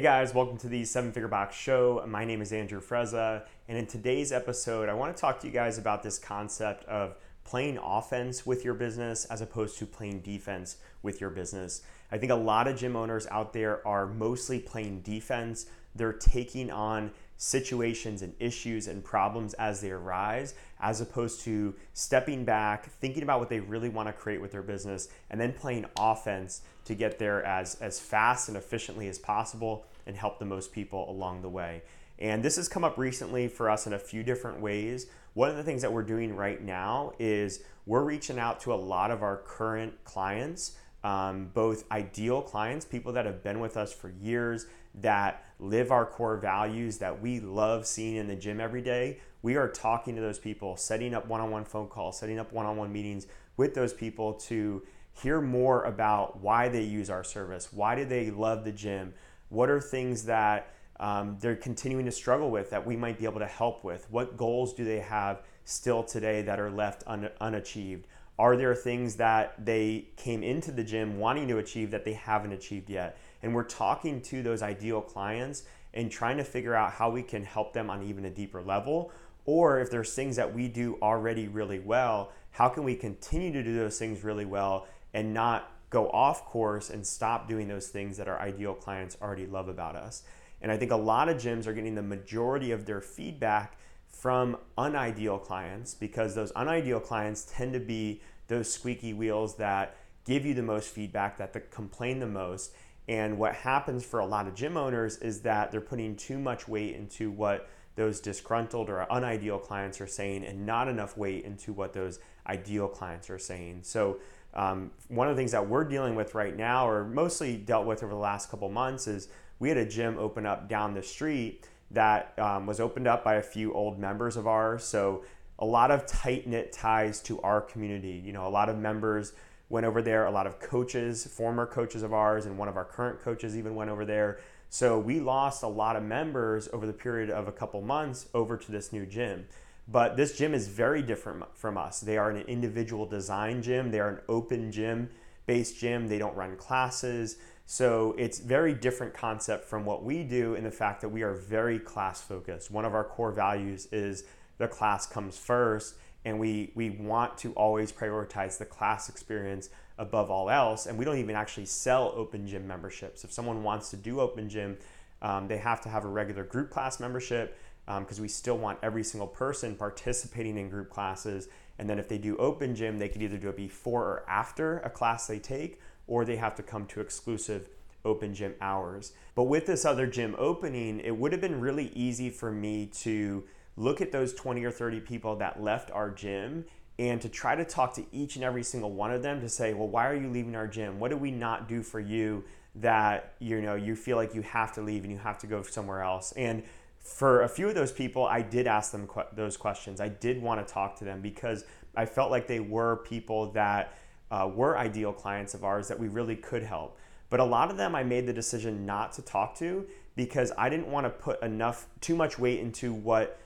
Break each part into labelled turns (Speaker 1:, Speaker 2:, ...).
Speaker 1: Hey guys, welcome to the Seven Figure Box Show. My name is Andrew Frezza, and in today's episode, I want to talk to you guys about this concept of playing offense with your business as opposed to playing defense with your business. I think a lot of gym owners out there are mostly playing defense. They're taking on situations and issues and problems as they arise, as opposed to stepping back, thinking about what they really want to create with their business, and then playing offense to get there as, as fast and efficiently as possible and help the most people along the way. And this has come up recently for us in a few different ways. One of the things that we're doing right now is we're reaching out to a lot of our current clients, um, both ideal clients, people that have been with us for years, that live our core values, that we love seeing in the gym every day. We are talking to those people, setting up one on one phone calls, setting up one on one meetings with those people to hear more about why they use our service, why do they love the gym, what are things that um, they're continuing to struggle with that we might be able to help with? What goals do they have still today that are left un- unachieved? Are there things that they came into the gym wanting to achieve that they haven't achieved yet? And we're talking to those ideal clients and trying to figure out how we can help them on even a deeper level. Or if there's things that we do already really well, how can we continue to do those things really well and not go off course and stop doing those things that our ideal clients already love about us? And I think a lot of gyms are getting the majority of their feedback from unideal clients because those unideal clients tend to be those squeaky wheels that give you the most feedback, that complain the most. And what happens for a lot of gym owners is that they're putting too much weight into what those disgruntled or unideal clients are saying and not enough weight into what those ideal clients are saying. So, um, one of the things that we're dealing with right now, or mostly dealt with over the last couple months, is we had a gym open up down the street that um, was opened up by a few old members of ours. So a lot of tight knit ties to our community. You know, a lot of members went over there, a lot of coaches, former coaches of ours, and one of our current coaches even went over there. So we lost a lot of members over the period of a couple months over to this new gym. But this gym is very different from us. They are an individual design gym, they are an open gym based gym. They don't run classes. So it's very different concept from what we do in the fact that we are very class focused. One of our core values is the class comes first and we we want to always prioritize the class experience above all else and we don't even actually sell open gym memberships if someone wants to do open gym um, they have to have a regular group class membership because um, we still want every single person participating in group classes and then if they do open gym they could either do it before or after a class they take or they have to come to exclusive open gym hours. But with this other gym opening, it would have been really easy for me to look at those 20 or 30 people that left our gym and to try to talk to each and every single one of them to say, well, why are you leaving our gym? What did we not do for you that you know you feel like you have to leave and you have to go somewhere else? And for a few of those people, I did ask them those questions. I did want to talk to them because I felt like they were people that uh, were ideal clients of ours that we really could help. But a lot of them I made the decision not to talk to because I didn't want to put enough, too much weight into what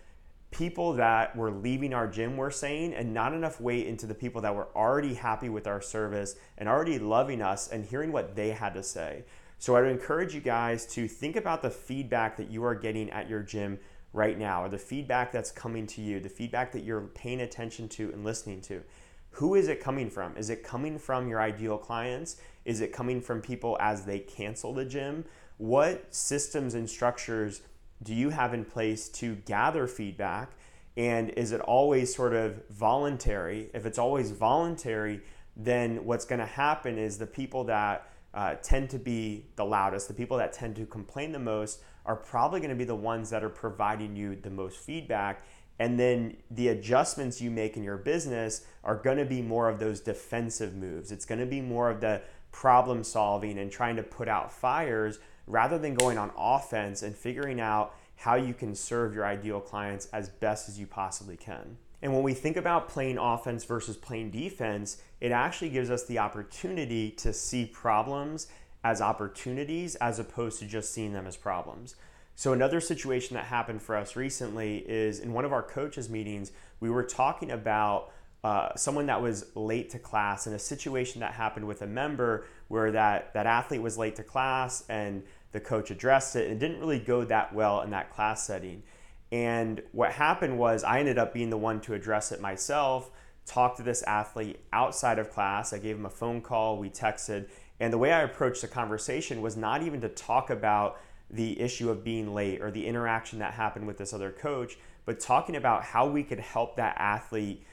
Speaker 1: people that were leaving our gym were saying and not enough weight into the people that were already happy with our service and already loving us and hearing what they had to say. So I'd encourage you guys to think about the feedback that you are getting at your gym right now, or the feedback that's coming to you, the feedback that you're paying attention to and listening to who is it coming from? Is it coming from your ideal clients? Is it coming from people as they cancel the gym? What systems and structures do you have in place to gather feedback? And is it always sort of voluntary? If it's always voluntary, then what's going to happen is the people that uh, tend to be the loudest, the people that tend to complain the most, are probably going to be the ones that are providing you the most feedback. And then the adjustments you make in your business are going to be more of those defensive moves. It's going to be more of the problem solving and trying to put out fires rather than going on offense and figuring out how you can serve your ideal clients as best as you possibly can. And when we think about playing offense versus playing defense, it actually gives us the opportunity to see problems as opportunities as opposed to just seeing them as problems. So, another situation that happened for us recently is in one of our coaches' meetings, we were talking about uh, someone that was late to class and a situation that happened with a member where that, that athlete was late to class and the coach addressed it and it didn't really go that well in that class setting. And what happened was I ended up being the one to address it myself, talk to this athlete outside of class. I gave him a phone call, we texted, and the way I approached the conversation was not even to talk about the issue of being late or the interaction that happened with this other coach, but talking about how we could help that athlete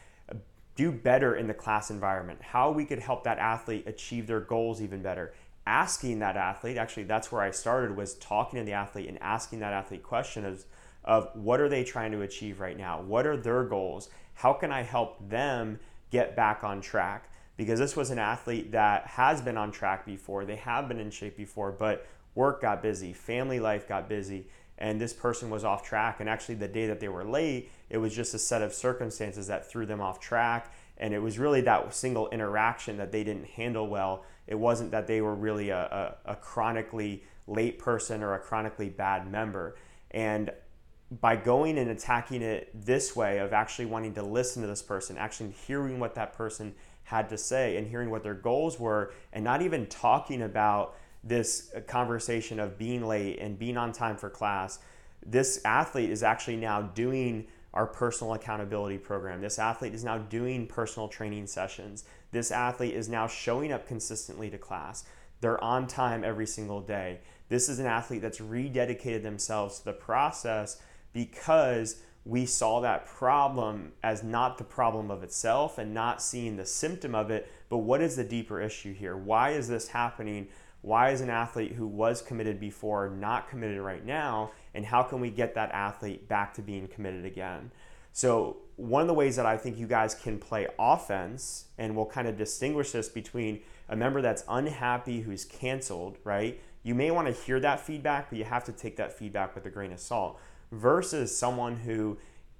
Speaker 1: do better in the class environment, how we could help that athlete achieve their goals even better. Asking that athlete, actually, that's where I started, was talking to the athlete and asking that athlete questions of what are they trying to achieve right now? What are their goals? How can I help them get back on track? Because this was an athlete that has been on track before, they have been in shape before, but work got busy, family life got busy, and this person was off track. And actually, the day that they were late, it was just a set of circumstances that threw them off track. And it was really that single interaction that they didn't handle well. It wasn't that they were really a, a, a chronically late person or a chronically bad member. And by going and attacking it this way of actually wanting to listen to this person, actually hearing what that person had to say and hearing what their goals were, and not even talking about this conversation of being late and being on time for class, this athlete is actually now doing our personal accountability program. This athlete is now doing personal training sessions. This athlete is now showing up consistently to class. They're on time every single day. This is an athlete that's rededicated themselves to the process because we saw that problem as not the problem of itself and not seeing the symptom of it, but what is the deeper issue here? Why is this happening? Why is an athlete who was committed before not committed right now? And how can we get that athlete back to being committed again? So, one of the ways that I think you guys can play offense, and we'll kind of distinguish this between a member that's unhappy who's canceled, right? You may want to hear that feedback, but you have to take that feedback with a grain of salt, versus someone who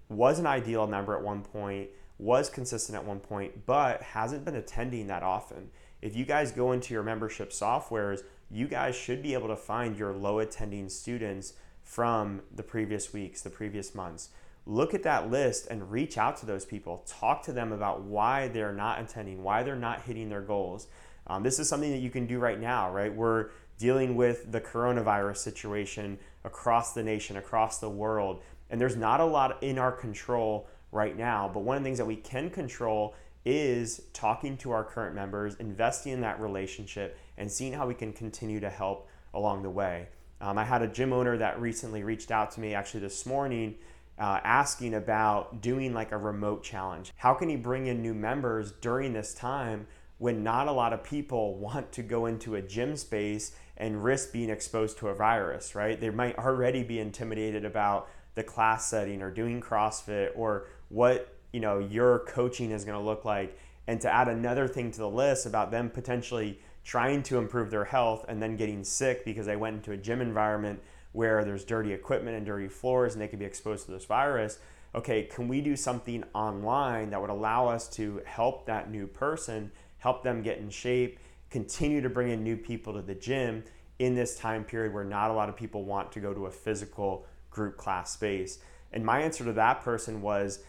Speaker 1: was an ideal member at one point, was consistent at one point, but hasn't been attending that often if you guys go into your membership softwares, you guys should be able to find your low attending students from the previous weeks, the previous months. Look at that list and reach out to those people. Talk to them about why they're not attending, why they're not hitting their goals. Um, this is something that you can do right now, right? We're dealing with the coronavirus situation across the nation, across the world, and there's not a lot in our control right now. But one of the things that we can control is talking to our current members, investing in that relationship, and seeing how we can continue to help along the way. Um, I had a gym owner that recently reached out to me actually this morning uh, asking about doing like a remote challenge. How can he bring in new members during this time when not a lot of people want to go into a gym space and risk being exposed to a virus, right? They might already be intimidated about the class setting or doing CrossFit or what you know your coaching is going to look like. And to add another thing to the list about them potentially trying to improve their health and then getting sick because they went into a gym environment where there's dirty equipment and dirty floors and they could be exposed to this virus okay can we do something online that would allow us to help that new person help them get in shape continue to bring in new people to the gym in this time period where not a lot of people want to go to a physical group class space? And my answer to that person was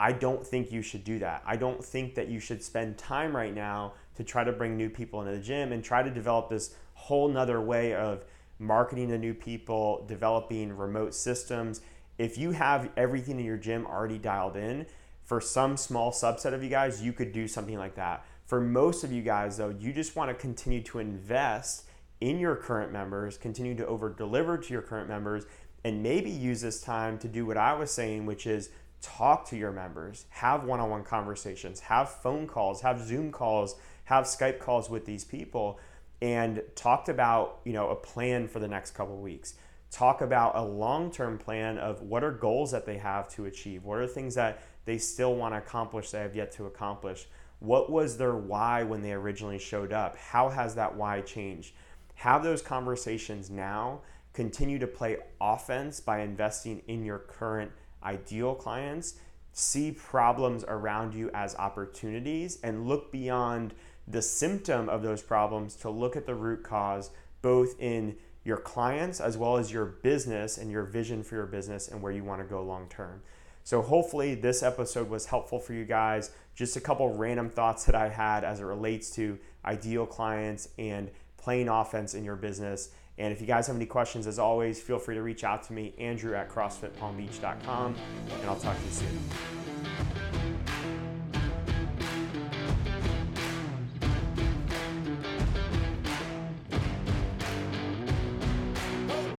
Speaker 1: I don't think you should do that. I don't think that you should spend time right now to try to bring new people into the gym and try to develop this whole nother way of marketing to new people, developing remote systems. If you have everything in your gym already dialed in, for some small subset of you guys, you could do something like that. For most of you guys, though, you just want to continue to invest in your current members, continue to over deliver to your current members, and maybe use this time to do what I was saying, which is talk to your members, have one on one conversations, have phone calls, have Zoom calls, have Skype calls with these people, and talked about you know a plan for the next couple weeks. Talk about a long term plan of what are goals that they have to achieve, what are things that they still want to accomplish that they have yet to accomplish. What was their why when they originally showed up? How has that why changed? Have those conversations now. Continue to play offense by investing in your current ideal clients, see problems around you as opportunities and look beyond the symptom of those problems to look at the root cause, both in your clients as well as your business and your vision for your business and where you want to go long term. So, hopefully, this episode was helpful for you guys. Just a couple random thoughts that I had as it relates to ideal clients and playing offense in your business. And if you guys have any questions, as always, feel free to reach out to me, Andrew at CrossFitPalmBeach.com, and I'll talk to you soon.